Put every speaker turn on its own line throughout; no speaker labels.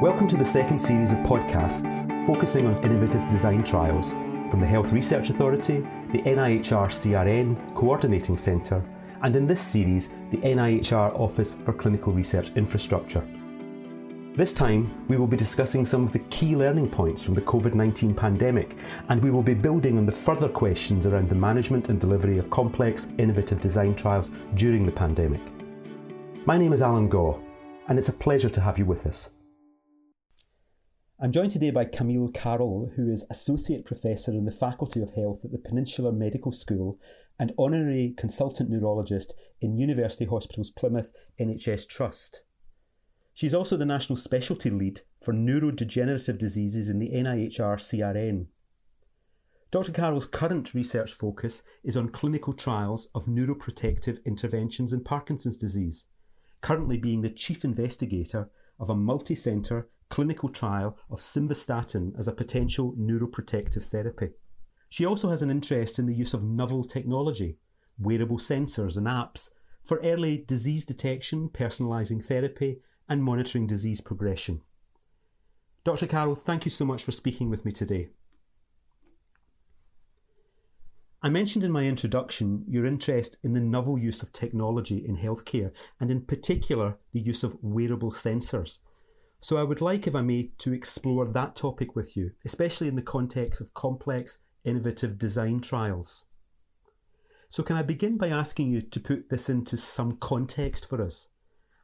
Welcome to the second series of podcasts focusing on innovative design trials from the Health Research Authority, the NIHR CRN Coordinating Centre, and in this series, the NIHR Office for Clinical Research Infrastructure. This time, we will be discussing some of the key learning points from the COVID 19 pandemic, and we will be building on the further questions around the management and delivery of complex, innovative design trials during the pandemic. My name is Alan Gaw, and it's a pleasure to have you with us. I'm joined today by Camille Carroll, who is Associate Professor in the Faculty of Health at the Peninsula Medical School and Honorary Consultant Neurologist in University Hospitals Plymouth NHS Trust. She's also the National Specialty Lead for Neurodegenerative Diseases in the NIHR CRN. Dr. Carroll's current research focus is on clinical trials of neuroprotective interventions in Parkinson's disease, currently being the chief investigator of a multi centre clinical trial of simvastatin as a potential neuroprotective therapy. She also has an interest in the use of novel technology, wearable sensors and apps for early disease detection, personalising therapy, and monitoring disease progression. Dr. Carroll, thank you so much for speaking with me today. I mentioned in my introduction your interest in the novel use of technology in healthcare, and in particular the use of wearable sensors. So I would like, if I may, to explore that topic with you, especially in the context of complex, innovative design trials. So, can I begin by asking you to put this into some context for us?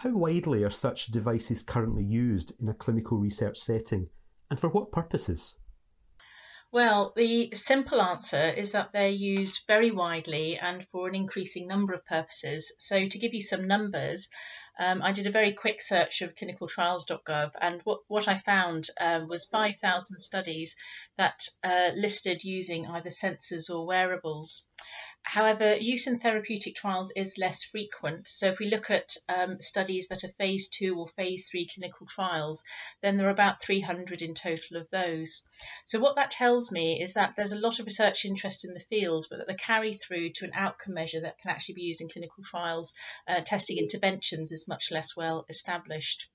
How widely are such devices currently used in a clinical research setting, and for what purposes?
Well, the simple answer is that they're used very widely and for an increasing number of purposes. So, to give you some numbers, um, I did a very quick search of clinicaltrials.gov, and what, what I found um, was 5,000 studies that uh, listed using either sensors or wearables. However, use in therapeutic trials is less frequent. So, if we look at um, studies that are phase two or phase three clinical trials, then there are about 300 in total of those. So, what that tells me is that there's a lot of research interest in the field, but that the carry through to an outcome measure that can actually be used in clinical trials, uh, testing interventions, is much less well established.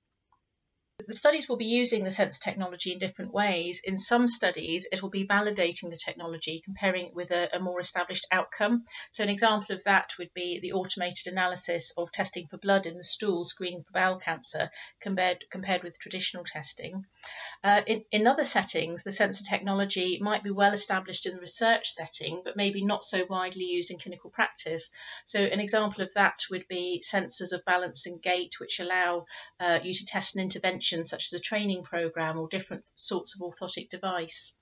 The studies will be using the sensor technology in different ways. In some studies, it will be validating the technology, comparing it with a, a, more established outcome. So, an example of that would be the automated analysis of testing for blood in the stool, screening for bowel cancer, compared, compared with traditional testing. Uh, in, in other settings, the sensor technology might be well established in the research setting, but maybe not so widely used in clinical practice. So, an example of that would be sensors of balance and gait, which allow uh, you to test an intervention such as a training program or different sorts of orthotic device.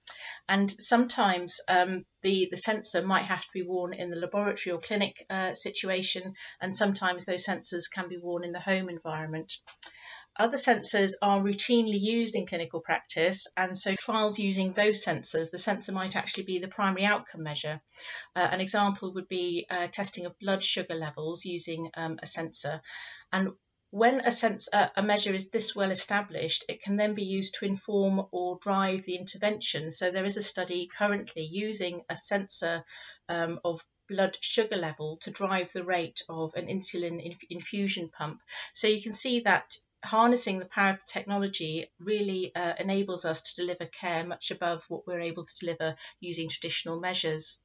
And sometimes um, the, the sensor might have to be worn in the laboratory or clinic uh, situation, and sometimes those sensors can be worn in the home environment. Other sensors are routinely used in clinical practice, and so trials using those sensors, the sensor might actually be the primary outcome measure. Uh, an example would be uh, testing of blood sugar levels using um, a sensor. And when a, sense, uh, a measure is this well established, it can then be used to inform or drive the intervention. So there is a study currently using a sensor um, of blood sugar level to drive the rate of an insulin inf- infusion pump. So you can see that harnessing the power of the technology really uh, enables us to deliver care much above what we're able to deliver using traditional measures.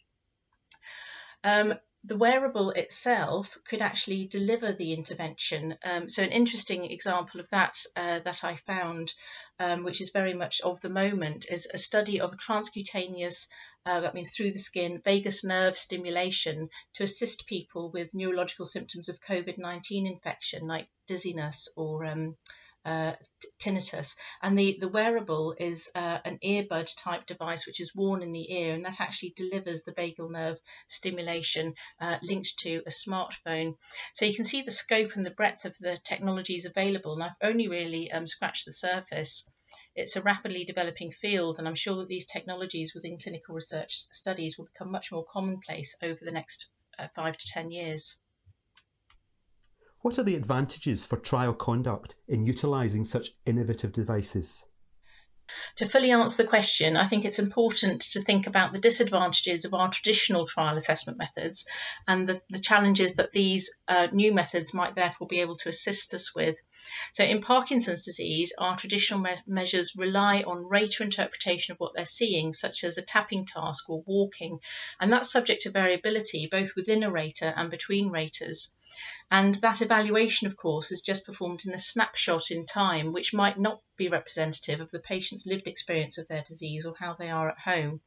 Um, the wearable itself could actually deliver the intervention. Um, so, an interesting example of that uh, that I found, um, which is very much of the moment, is a study of transcutaneous, uh, that means through the skin, vagus nerve stimulation to assist people with neurological symptoms of COVID 19 infection, like dizziness or um, uh, tinnitus. And the, the wearable is uh, an earbud type device which is worn in the ear, and that actually delivers the vagal nerve stimulation uh, linked to a smartphone. So you can see the scope and the breadth of the technologies available, and I've only really um, scratched the surface. It's a rapidly developing field, and I'm sure that these technologies within clinical research studies will become much more commonplace over the next uh, five to ten years.
What are the advantages for trial conduct in utilising such innovative devices?
To fully answer the question, I think it's important to think about the disadvantages of our traditional trial assessment methods and the, the challenges that these uh, new methods might therefore be able to assist us with. So, in Parkinson's disease, our traditional me- measures rely on rater interpretation of what they're seeing, such as a tapping task or walking, and that's subject to variability both within a rater and between raters. And that evaluation, of course, is just performed in a snapshot in time, which might not be representative of the patient's lived experience of their disease or how they are at home.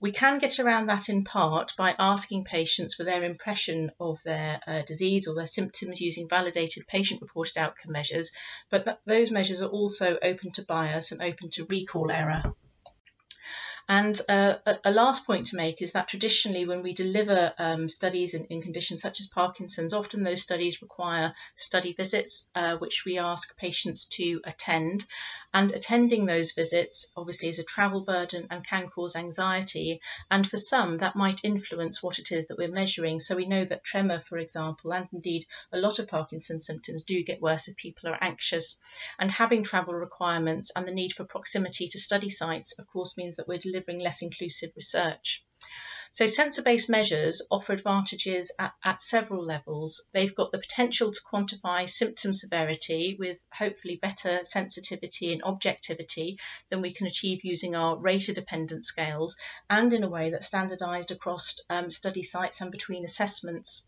We can get around that in part by asking patients for their impression of their uh, disease or their symptoms using validated patient reported outcome measures, but th- those measures are also open to bias and open to recall error. And uh, a, last point to make is that traditionally, when we deliver um, studies in, in, conditions such as Parkinson's, often those studies require study visits, uh, which we ask patients to attend. And attending those visits obviously is a travel burden and can cause anxiety. And for some, that might influence what it is that we're measuring. So we know that tremor, for example, and indeed a lot of Parkinson's symptoms do get worse if people are anxious. And having travel requirements and the need for proximity to study sites, of course, means that we're delivering less inclusive research. So sensor-based measures offer advantages at, at, several levels. They've got the potential to quantify symptom severity with hopefully better sensitivity and objectivity than we can achieve using our rater-dependent scales and in a way that's standardized across um, study sites and between assessments.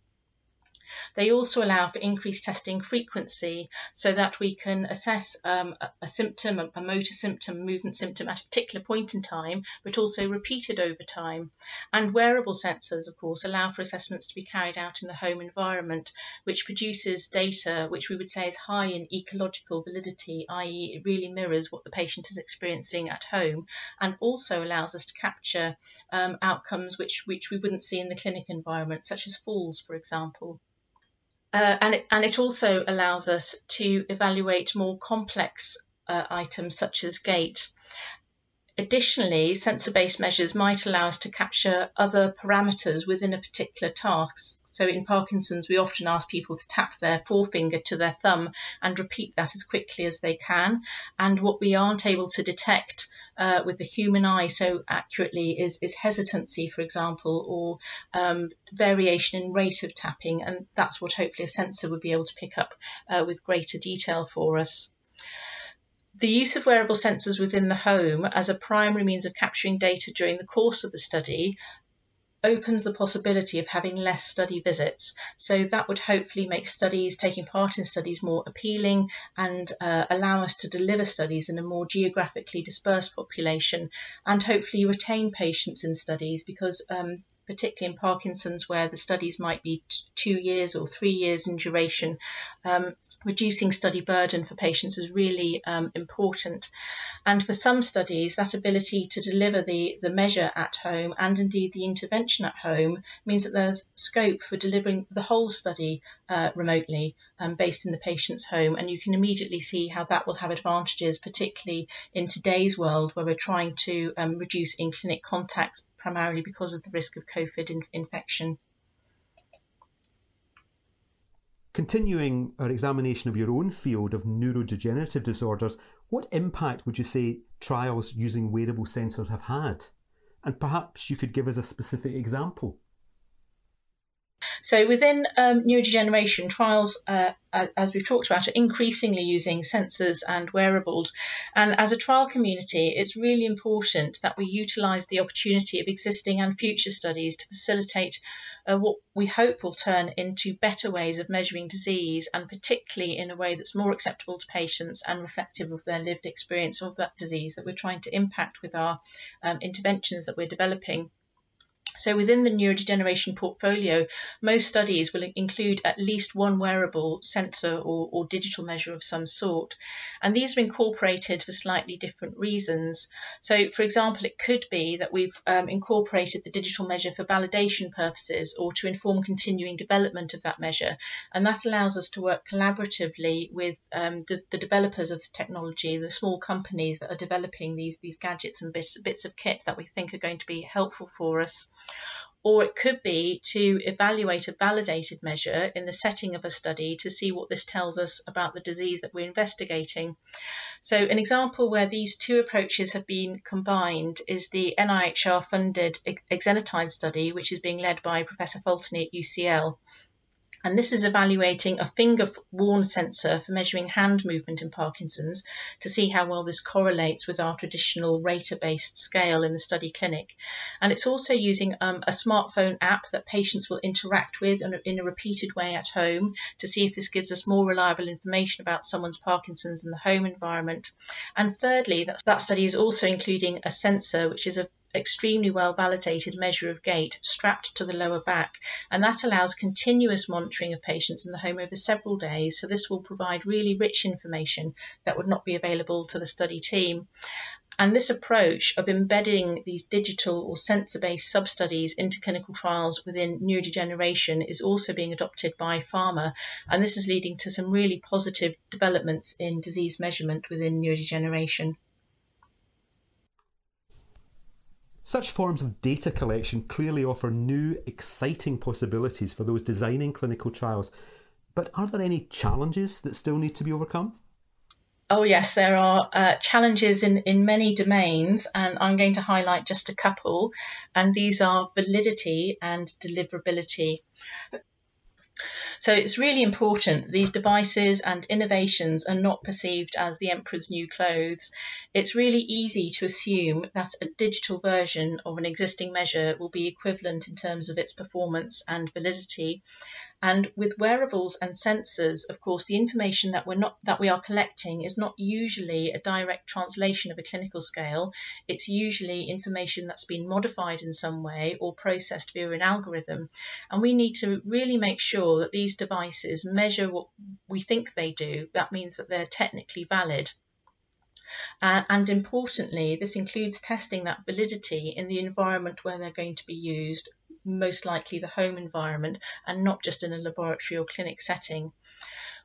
They also allow for increased testing frequency so that we can assess um, a, symptom, a, a, motor symptom, movement symptom at a particular point in time, but also repeated over time. And wearable sensors, of course, allow for assessments to be carried out in the home environment, which produces data which we would say is high in ecological validity, i.e., it really mirrors what the patient is experiencing at home, and also allows us to capture um, outcomes which, which we wouldn't see in the clinic environment, such as falls, for example. Uh, and, it, and it also allows us to evaluate more complex uh, items such as gait. Additionally, sensor-based measures might allow us to capture other parameters within a particular task. So in Parkinson's, we often ask people to tap their forefinger to their thumb and repeat that as quickly as they can. And what we aren't able to detect uh, with the human eye so accurately is, is hesitancy, for example, or um, variation in rate of tapping. And that's what hopefully a sensor would be able to pick up uh, with greater detail for us. The use of wearable sensors within the home as a primary means of capturing data during the course of the study opens the possibility of having less study visits. So that would hopefully make studies, taking part in studies, more appealing and uh, allow us to deliver studies in a more geographically dispersed population and hopefully retain patients in studies because, um, particularly in Parkinson's, where the studies might be t- two years or three years in duration, um, reducing study burden for patients is really um, important. And for some studies, that ability to deliver the, the measure at home and indeed the intervention at home means that there's scope for delivering the whole study uh, remotely um, based in the patient's home. And you can immediately see how that will have advantages, particularly in today's world where we're trying to um, reduce in clinic contacts primarily because of the risk of COVID in- infection.
Continuing our examination of your own field of neurodegenerative disorders, what impact would you say trials using wearable sensors have had? And perhaps you could give us a specific example.
So within um, neurodegeneration, trials, uh, as we've talked about, are increasingly using sensors and wearables. And as a trial community, it's really important that we utilise the opportunity of existing and future studies to facilitate uh, what we hope will turn into better ways of measuring disease, and particularly in a way that's more acceptable to patients and reflective of their lived experience of that disease that we're trying to impact with our um, interventions that we're developing. So within the neurodegeneration portfolio, most studies will include at least one wearable sensor or, or, digital measure of some sort. And these are incorporated for slightly different reasons. So, for example, it could be that we've um, incorporated the digital measure for validation purposes or to inform continuing development of that measure. And that allows us to work collaboratively with um, the, the, developers of the technology, the small companies that are developing these, these gadgets and bits, bits of kit that we think are going to be helpful for us. Or it could be to evaluate a validated measure in the setting of a study to see what this tells us about the disease that we're investigating. So, an example where these two approaches have been combined is the NIHR funded exenatide study, which is being led by Professor Foltynie at UCL. And this is evaluating a finger worn sensor for measuring hand movement in Parkinson's to see how well this correlates with our traditional rater based scale in the study clinic. And it's also using um, a smartphone app that patients will interact with in a, in a repeated way at home to see if this gives us more reliable information about someone's Parkinson's in the home environment. And thirdly, that, that study is also including a sensor, which is a extremely well validated measure of gait strapped to the lower back, and that allows continuous monitoring of patients in the home over several days. So, this will provide really rich information that would not be available to the study team. And this approach of embedding these digital or sensor based sub studies into clinical trials within neurodegeneration is also being adopted by pharma. And this is leading to some really positive developments in disease measurement within neurodegeneration.
Such forms of data collection clearly offer new, exciting possibilities for those designing clinical trials. But are there any challenges that still need to be overcome?
Oh, yes, there are uh, challenges in, in many domains, and I'm going to highlight just a couple. And these are validity and deliverability. So it's really important these devices and innovations are not perceived as the emperor's new clothes. It's really easy to assume that a digital version of an existing measure will be equivalent in terms of its performance and validity. And with wearables and sensors, of course, the information that we're not that we are collecting is not usually a direct translation of a clinical scale. It's usually information that's been modified in some way or processed via an algorithm. And we need to really make sure that these devices measure what we think they do. That means that they're technically valid. Uh, and importantly, this includes testing that validity in the environment where they're going to be used, most likely the home environment, and not just in a laboratory or clinic setting.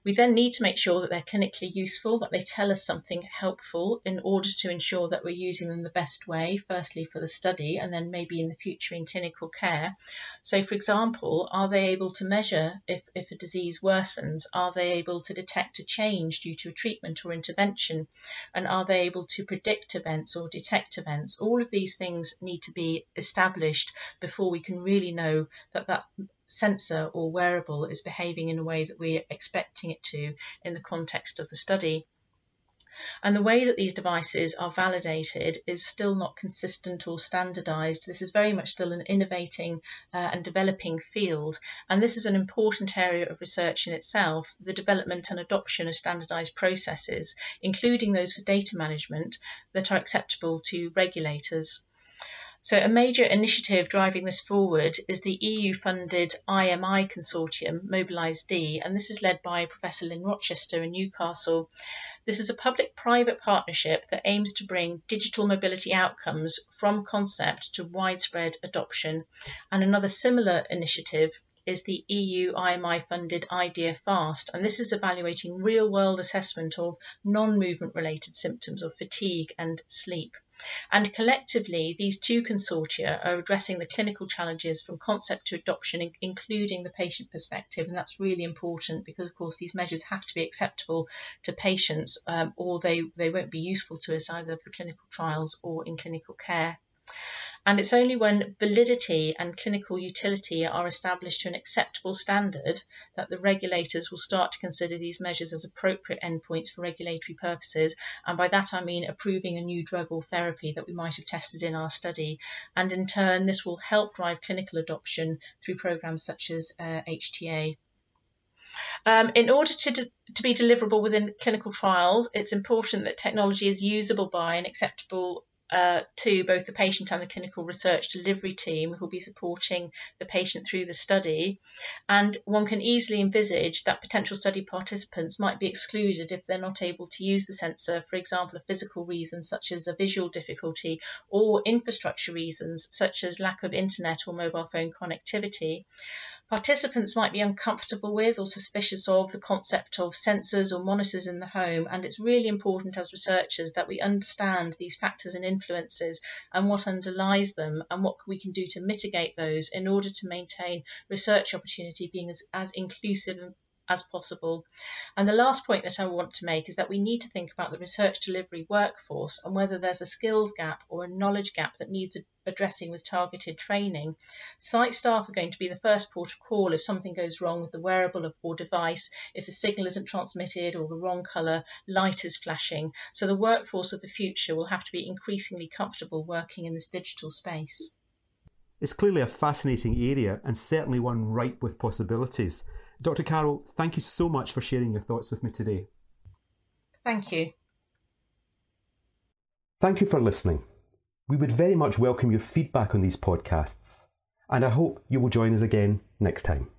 We then need to make sure that they're clinically useful, that they tell us something helpful in order to ensure that we're using them the best way, firstly for the study and then maybe in the future in clinical care. So, for example, are they able to measure if, if a disease worsens? Are they able to detect a change due to a treatment or intervention? And are they able to predict events or detect events? All of these things need to be established before we can really know that that sensor or wearable is behaving in a way that we're expecting it to in the context of the study. And the way that these devices are validated is still not consistent or standardized. This is very much still an innovating uh, and developing field. And this is an important area of research in itself the development and adoption of standardized processes, including those for data management, that are acceptable to regulators. So, a major initiative driving this forward is the EU funded IMI consortium, Mobilise D, and this is led by Professor Lynn Rochester in Newcastle. This is a public private partnership that aims to bring digital mobility outcomes from concept to widespread adoption. And another similar initiative is the EU IMI funded IDEA FAST, and this is evaluating real world assessment of non movement related symptoms of fatigue and sleep. And collectively, these two consortia are addressing the clinical challenges from concept to adoption, including the patient perspective. And that's really important because, of course, these measures have to be acceptable to patients um, or they, they won't be useful to us either for clinical trials or in clinical care. And it's only when validity and clinical utility are established to an acceptable standard that the regulators will start to consider these measures as appropriate endpoints for regulatory purposes. And by that I mean approving a new drug or therapy that we might have tested in our study. And in turn, this will help drive clinical adoption through programs such as uh, HTA. Um, in order to, de- to be deliverable within clinical trials, it's important that technology is usable by and acceptable uh, to both the patient and the clinical research delivery team who will be supporting the patient through the study. And one can easily envisage that potential study participants might be excluded if they're not able to use the sensor, for example, for physical reasons such as a visual difficulty or infrastructure reasons such as lack of internet or mobile phone connectivity. Participants might be uncomfortable with or suspicious of the concept of sensors or monitors in the home, and it's really important as researchers that we understand these factors and influences and what underlies them and what we can do to mitigate those in order to maintain research opportunity being as, as inclusive as possible. And the last point that I want to make is that we need to think about the research delivery workforce and whether there's a skills gap or a knowledge gap that needs addressing with targeted training. Site staff are going to be the first port of call if something goes wrong with the wearable or device, if the signal isn't transmitted or the wrong colour light is flashing. So the workforce of the future will have to be increasingly comfortable working in this digital space.
It's clearly a fascinating area and certainly one ripe with possibilities. Dr. Carroll, thank you so much for sharing your thoughts with me today.
Thank you.
Thank you for listening. We would very much welcome your feedback on these podcasts, and I hope you will join us again next time.